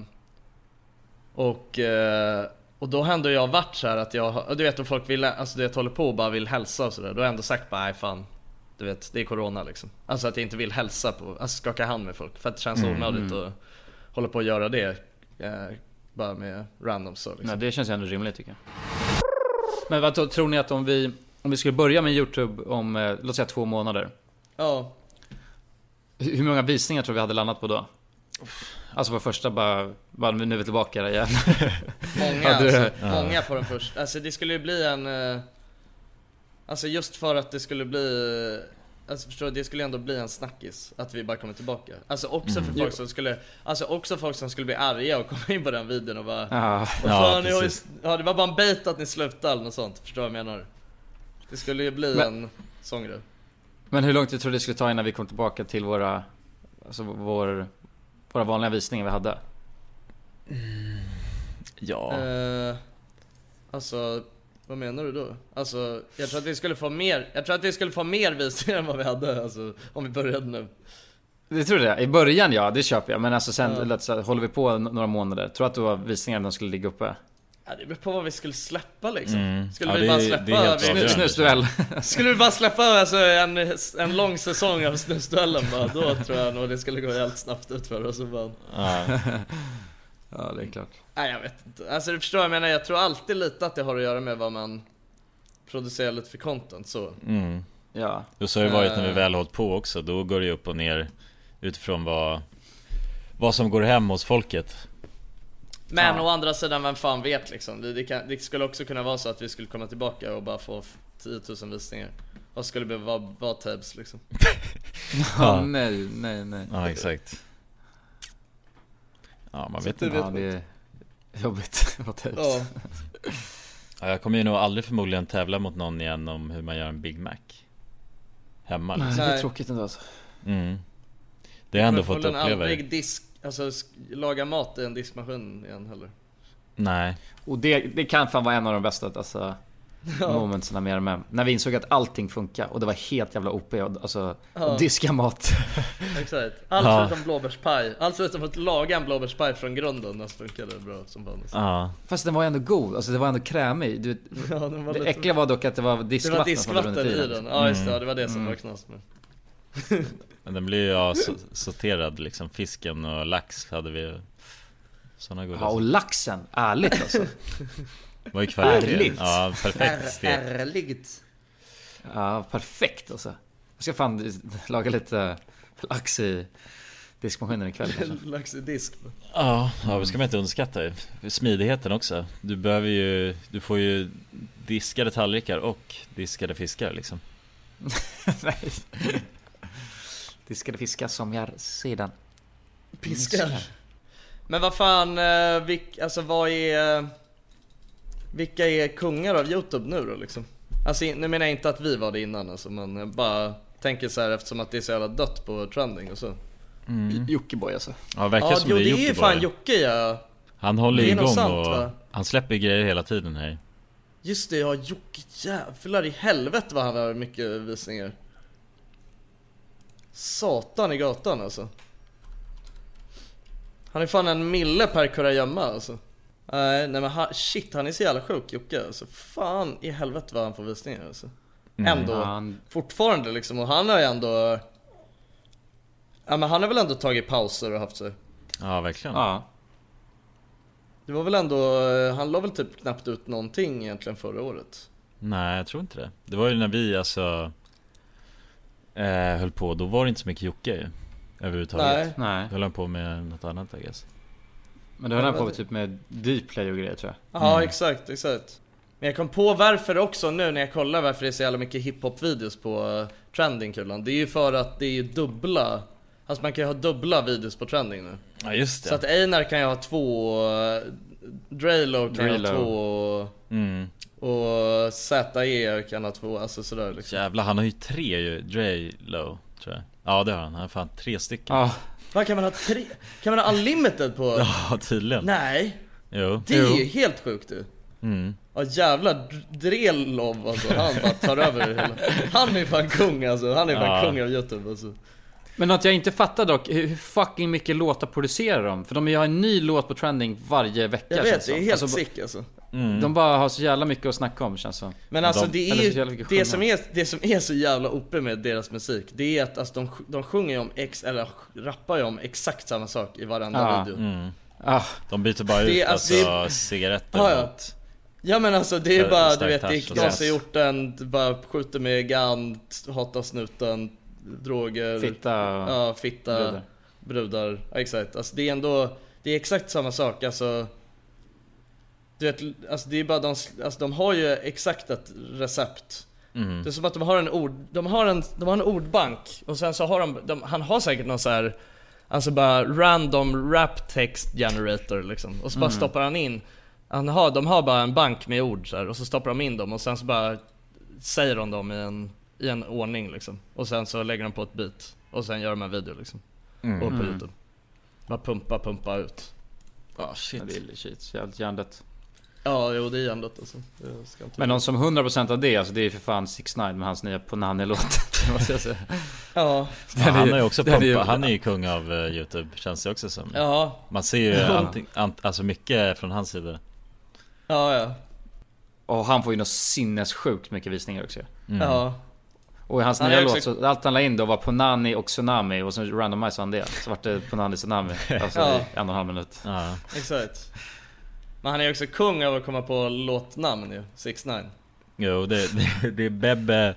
och, eh, och då har ändå jag varit så här att jag du vet om folk vill, alltså du vet håller på och bara vill hälsa och sådär. Då har jag ändå sagt bara nej fan. Du vet, det är corona liksom. Alltså att jag inte vill hälsa på, alltså skaka hand med folk. För att det känns Mm, onödigt mm. att hålla på och göra det. Eh, bara med randoms så liksom. Nej, det känns ändå rimligt tycker jag. Men vad tror ni att om vi, om vi skulle börja med YouTube om, eh, låt säga två månader. Ja. Hur många visningar tror vi hade landat på då? Alltså vår första bara, bara nu är vi tillbaka där igen. <laughs> Många alltså, många på den första. Alltså det skulle ju bli en... eh, Alltså just för att det skulle bli... Alltså förstår du, det skulle ändå bli en snackis att vi bara kommer tillbaka. Alltså också för Mm. folk som skulle... Alltså också folk som skulle bli arga och komma in på den videon och bara... Ja. Vad Ja, ni har ja, det var bara en bait att ni slutade eller något sånt. Förstår du vad jag menar? Det skulle ju bli Men- en sån grej. Men hur lång tid tror du det skulle ta innan vi kom tillbaka till våra, alltså vår, våra vanliga visningar vi hade? Ja. Eh, alltså, vad menar du då? Alltså, jag tror att vi skulle få mer, jag tror att vi skulle få mer visningar än vad vi hade, alltså, om vi började nu. Det tror du det? I början ja, det köper jag. Men alltså sen, Ja. låt säga, håller vi på några månader, tror du att då visningarna skulle ligga uppe? Ja, det beror på vad vi skulle släppa liksom. Mm. Skulle Ja, vi det bara släppa... det avgörande. Snusduell. <laughs> skulle vi bara släppa alltså, en, en lång säsong av snusduellen bara, då tror jag nog det skulle gå helt snabbt ut för oss och bara... Ja. <laughs> ja, det är klart. Nej jag vet inte. Alltså du förstår, jag menar jag tror alltid lite att det har att göra med vad man producerar lite för content så. Mm. Ja. Och så har det varit när vi Eh. väl hållit på också, då går det upp och ner utifrån vad, vad som går hem hos folket. Men Ja. å andra sidan, vem fan vet liksom? Det, det, kan, det skulle också kunna vara så att vi skulle komma tillbaka och bara få f- 10 000 visningar. Vad skulle det vara, vara tabs liksom? <laughs> Ja, nej, nej, nej. Ja, exakt. Ja, man vet Så inte. ja, det är jobbigt <laughs> att ta ut. Ja. Ja, jag kommer ju nog aldrig förmodligen tävla mot någon igen om hur man gör en Big Mac. Hemma Nej, liksom. det är tråkigt ändå alltså. Mm. Det har jag ändå fått uppleva. aldrig disk, alltså laga mat i en diskmaskin igen heller. Nej. Och det, det kan fan vara en av de bästa alltså, <laughs> Momentsen med RMM. När vi insåg att allting funkar och det var helt jävla OP och, alltså, Ja. och diska mat. <laughs> Exakt. Allt Ja. förutom blåbärspaj. Allt förutom att laga en blåbärspaj från grunden, det funkade bra som fan. alltså. Ja. Fast den var ändå god, alltså det var ändå krämig. Du, <laughs> Ja, den var det lite- äckliga var dock att det var Det diskvatten var som hade diskvatten i den. Ja just det, Mm. ja, det var det som Mm. var knas med. Men den blir ju ja, sorterad liksom. Fisken och lax hade vi Sådana goda Ja och laxen, ärligt alltså. Var ju kvalitet. Ärligt. Ja, perfekt. Ärligt. Ja, perfekt alltså. Jag ska fan laga lite lax i diskmaskinen ikväll kanske. <laughs> Lax i disk. Ja, ja det ska man inte underskatta. Smidigheten också. Du behöver ju, du får ju diskade tallrikar och diskade fiskar liksom. <laughs> Nej. Diskade fiskar som gör sedan. Piskar. Men vad fan, eh, vilk, alltså vad är... Vilka är kungar av Youtube nu då liksom? Alltså nu menar jag inte att vi var det innan alltså, men jag bara tänker så här eftersom att det är så jävla dött på trending och så. Mm. Jockiboi alltså. Ja, verkar Ja, som jo det det är är ju Jockiboi. fan Jocke ja. Han håller Det är igång sant, och va? han släpper grejer hela tiden här. Just det, ja Jocke jävlar i helvete vad han har mycket visningar. Satan i gatan alltså. Han är fan en mille per kurragömma alltså. Nej, nej men han, shit han är så jävla sjuk Jocke alltså. Fan i helvete vad han får visningar alltså. Mm. Ändå, Han- fortfarande liksom och han har ju ändå Ja men han har väl ändå tagit pauser och haft sig. Ja, verkligen. Ja. Det var väl ändå, han la väl typ knappt ut någonting egentligen förra året. Nej, jag tror inte det. Det var ju när vi alltså eh, höll på, då var det inte så mycket Jocke ju. Överhuvudtaget. Nej. Då höll han på med något annat I guess. Men då höll han på typ med Dplay och grejer tror jag. Ja exakt, exakt. Men jag kom på varför också nu när jag kollar varför det är så jävla mycket hiphop-videos på uh, trending-kulan. Det är ju för att det är ju dubbla, alltså man kan ju ha dubbla videos på trending nu. Ja just det. Så att Einar kan ju ha två, uh, Draylo kan ju ha Draylo. två och, Mm. och ZE kan ha två, alltså sådär liksom. Jävlar, han har ju tre ju. Dre Low, tror jag. Ja det har han. Han har fan tre stycken. Ja. Vad kan man ha tre, kan man ha unlimited på? Ja, tydligen. Nej! Jo. Det är ju helt sjukt du. Mm. Ja jävlar, Drelov alltså, han bara tar över hela Han är fan kung alltså, han är fan Ja. kung av youtube alltså Men något jag inte fattar dock, hur fucking mycket låtar producerar de? För de har en ny låt på trending varje vecka Jag känns vet, det är helt Alltså, sick alltså Mm. De bara har så jävla mycket att snacka om känns som. Men alltså de, det är ju, det som, är, det som är så jävla OP med deras musik Det är att alltså, de, de sjunger ju om, ex, eller rappar ju om exakt samma sak i varenda Ja. video Mm. Ah. De byter bara Det ut är- alltså, alltså, det cigaretter Ja, ja. mot... Ja men alltså det är bara, du vet, det är och knas i sånt. hjorten, bara skjuter med gun, hatar snuten, droger Fitta, Ja, fitta, brudar. brudar, Ja, exakt. Alltså det är ändå, det är exakt samma sak alltså Du vet, alltså det är bara de, alltså de har ju exakt ett recept Mm. Det är som att de har en ord, de har en, de har en ordbank och sen så har de, de han har säkert någon så här Alltså bara random rap text generator liksom och så bara Mm. stoppar han in han har, De har bara en bank med ord så här, och så stoppar de in dem och sen så bara Säger de dem i en, i en ordning liksom Och sen så lägger de på ett beat och sen gör de en video liksom Mm. Och på Mm. youtube Bara pumpa, pumpa ut Ja shit. Ja, det är shit, jävligt hjärndött. Ja, jo det är hjärndött alltså Jag ska inte Men någon som 100% av det, alltså det är för fan 6 9 med hans nya Ponani-låt. <laughs> Måste jag säga. Ja, Ja, han har ju också är ju- han är ju kung av eh, Youtube känns det också som Ja. Man ser ju ant, alltså mycket från hans sida Ja ja Och han får ju något sinnessjukt mycket visningar också. Mm. Ja Och i hans Han nya låt, också- så allt han la in då var Ponani och Tsunami och så randomisade han det. Så vart det Ponani Tsunami. <laughs> Alltså Ja. i en och en halv minut. Ja. Exakt Men han är också kung av att komma på låtnamn ju, 6 9 Jo det, det, det är Bebbe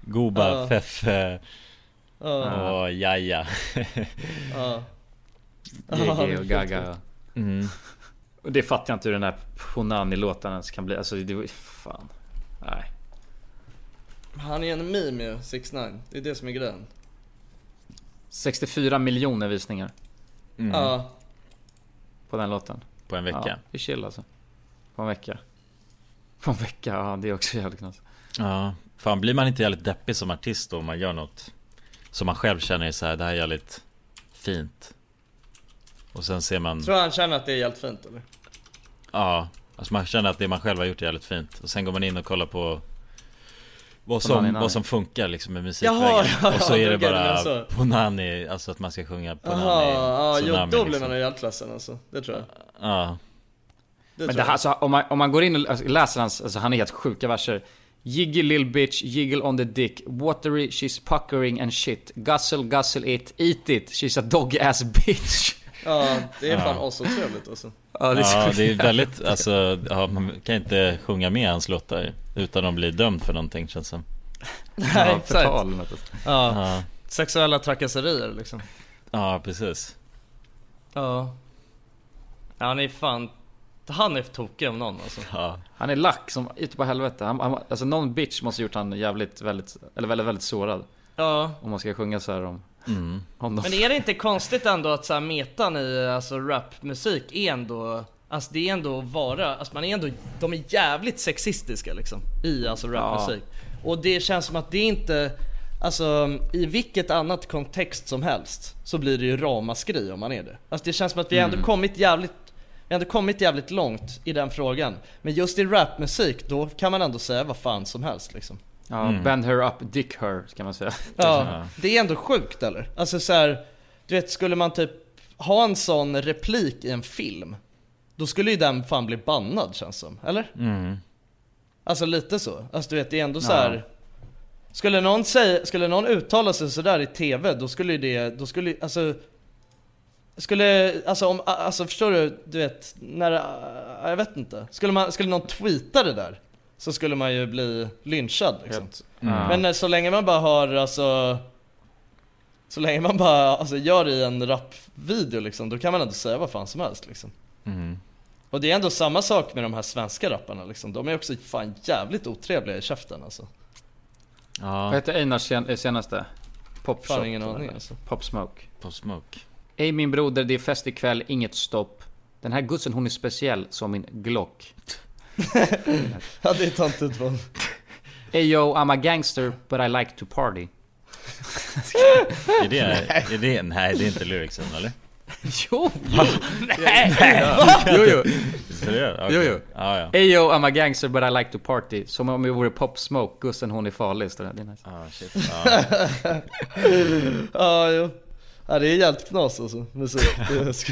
Goba, Ja. Feffe Ja. och Jaja. Ja. <laughs> GG och Gaga. Mm. Och det fattar jag inte hur den här Ponani-låten ens kan bli. Alltså det var ju fan. Nej. Han är en meme ju, 6 9 Det är det som är grejen. 64 miljoner visningar. Mm. Ja. På den låten. På en vecka. Ja, det är chill alltså. På en vecka. <laughs> På en vecka, ja det är också jävligt knas. Ja, fan blir man inte jävligt deppig som artist då om man gör något som man själv känner är så här, det här är jävligt fint. Och sen ser man, Tror han känner att det är helt fint eller? ja, alltså man känner att det man själv har gjort är jävligt fint. Och sen går man in och kollar på vad Nani som, Nani. vad som funkar liksom med musikvägen. Jaha, ja, och så är det bara så. på Nani, alltså att man ska sjunga på Jaha, ja, jo, då blir liksom. man ju helt ledsen alltså. Det tror jag. Ja. Det Men det här, alltså, om, man, om man går in och alltså, läser hans, alltså han är helt sjuka verser. Jiggy lill bitch, jiggle on the dick, watery, she's puckering and shit. Guzzle, guzzle it, eat it, she's a dog ass bitch. Ja, det är Ja. fan också trevligt alltså. Ja, det är, Ja, så det är väldigt, alltså, ja, man kan inte sjunga med hans låtar utan att bli dömd för någonting känns som. Nej, <laughs> Ja, exakt. förtal eller något. Ja. Ja, Sexuella trakasserier liksom. ja precis. Ja. Ja, han är fan... Han är tokig om någon alltså. Ja. Han är lack som ute på helvete. Han, han, alltså någon bitch måste ha gjort han jävligt, väldigt, eller väldigt, väldigt sårad. Ja. Om man ska sjunga så här om, Mm. Men är det inte konstigt ändå att så här, metan i alltså, rapmusik är ändå Alltså det är ändå vara, alltså man är ändå, de är jävligt sexistiska liksom i alltså rapmusik. Och det känns som att det inte, alltså i vilket annat kontext som helst så blir det ju ramaskri om man är det. Alltså det känns som att vi ändå Mm. kommit jävligt, vi har ändå kommit jävligt långt i den frågan. Men just i rapmusik, då kan man ändå säga vad fan som helst liksom. Ja, Mm. bend her up, dick her, ska man säga. Ja, det är ändå sjukt eller? Alltså så här, du vet skulle man typ ha en sån replik i en film Då skulle ju den fan bli bannad känns som, eller? Mm. Alltså lite så, alltså du vet det är ändå så här. Skulle någon säga, skulle någon uttala sig sådär i TV, då skulle ju det, då skulle alltså Skulle, alltså om, alltså förstår du, du vet, när, jag vet inte. Skulle man, skulle någon tweeta det där Så skulle man ju bli lynchad liksom. Helt- Mm. Men eh, så länge man bara har alltså Så länge man bara alltså, gör det i en rapvideo liksom, då kan man ändå säga vad fan som helst liksom. Mm. Och det är ändå samma sak med de här svenska rapparna liksom. De är också fan jävligt otrevliga i käften alltså. Vad Ja, heter Einars sen, eh, senaste? Pop Fan ingen aning alltså. Pop Smoke. på Smoke. Ey min broder, det är fest ikväll, inget stopp. Den här gussen hon är speciell som min Glock. <laughs> Ja det är töntigt fan. Ey yo, I'm a gangster but I like to party. Är det, är det, nej det är inte lyricsen eller? <laughs> Jo! Nej! <laughs> Jo jo. Seriöst? Jo, ja. Ey yo, I'm a gangster but I like to party. Som om jag vore Pop Smoke, gussen hon är farlig. det. Är nice. Ah, shit. Ja. Ja jo. Ja det är jävligt knas alltså. Musik. <laughs>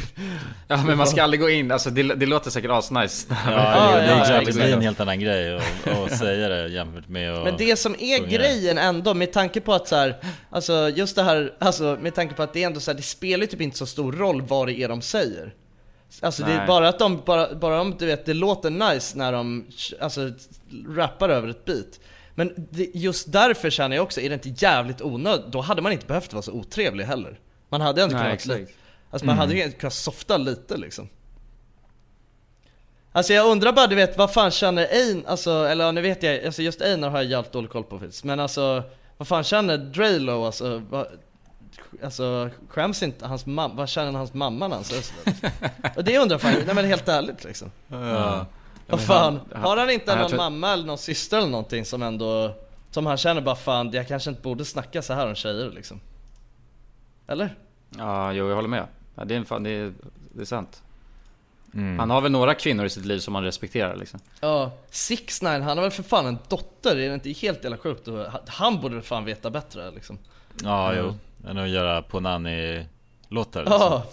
Ja men man ska aldrig gå in, alltså det, det låter säkert asnice. Ja, <laughs> Ja, det, ja, det, ja, det blir en helt annan grej att säga det jämfört med att Men det som är sjunga. grejen ändå med tanke på att så här, alltså just det här, alltså med tanke på att det är ändå så här, det spelar typ inte så stor roll vad det är de säger. Alltså det är Nej. bara att de, bara, bara om du vet, det låter nice när de, alltså rappar över ett beat. Men det, just därför känner jag också, är det inte jävligt onödigt, då hade man inte behövt vara så otrevlig heller. Man hade ändå kunnat, exakt. alltså man hade ju kunnat softa lite liksom. Alltså jag undrar bara, du vet, vad fan känner Ein, alltså, eller ja, nu vet jag, alltså just Einar har jag jävligt dålig koll på faktiskt. Men alltså, vad fan känner Draylo, alltså, vad, alltså skäms inte hans mamma, vad känner hans mamma när han säger sådär? Och det undrar jag fan, nej men helt ärligt liksom. Ja. Vad fan, har han inte Ja, jag någon tror- mamma eller någon syster eller någonting som ändå, som han känner bara fan, jag kanske inte borde snacka så här om tjejer liksom? Eller? Ja, jo jag håller med. Ja, det, är fan, det, är, det är sant. Mm. Han har väl några kvinnor i sitt liv som han respekterar liksom. Ja, 6 9 han har väl för fan en dotter, är det inte helt jävla sjukt? Han borde fan veta bättre liksom. Ja, Mm. jo. Än att göra Ponani-låtar liksom. Ja,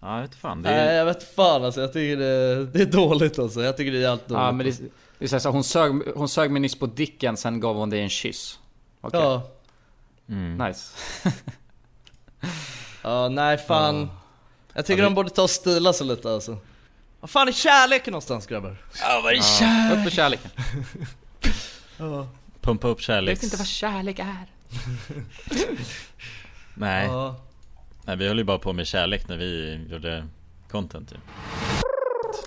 Ja, jag vet fan. Det nej är... jag vet fan alltså, jag tycker det, det är dåligt alltså. Jag tycker det är jävligt dåligt. Ja men det, det är så här, så hon, sög, hon sög mig nyss på dicken, sen gav hon dig en kyss. Okej, Ja, Mm. nice. <laughs> ja nej fan. Jag tycker Ja, de borde ta och stila sig lite alltså. Vad fan är kärleken någonstans grabbar? Ja, vad är Ja, upp med kärleken. <laughs> Ja. Pumpa upp Jag kärleks... vet inte vad kärlek är. <laughs> Nej. Ja. Nej, vi höll ju bara på med kärlek när vi gjorde content typ.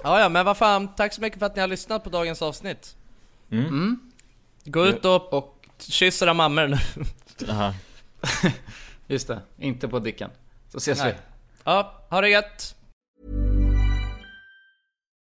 Ja, ja, men vad fan, tack så mycket för att ni har lyssnat på dagens avsnitt. Mm. Gå ut och, och kyss era mammor nu. <laughs> Just det, inte på Dicken. Så ses Nej. vi. Ja, ha det gött.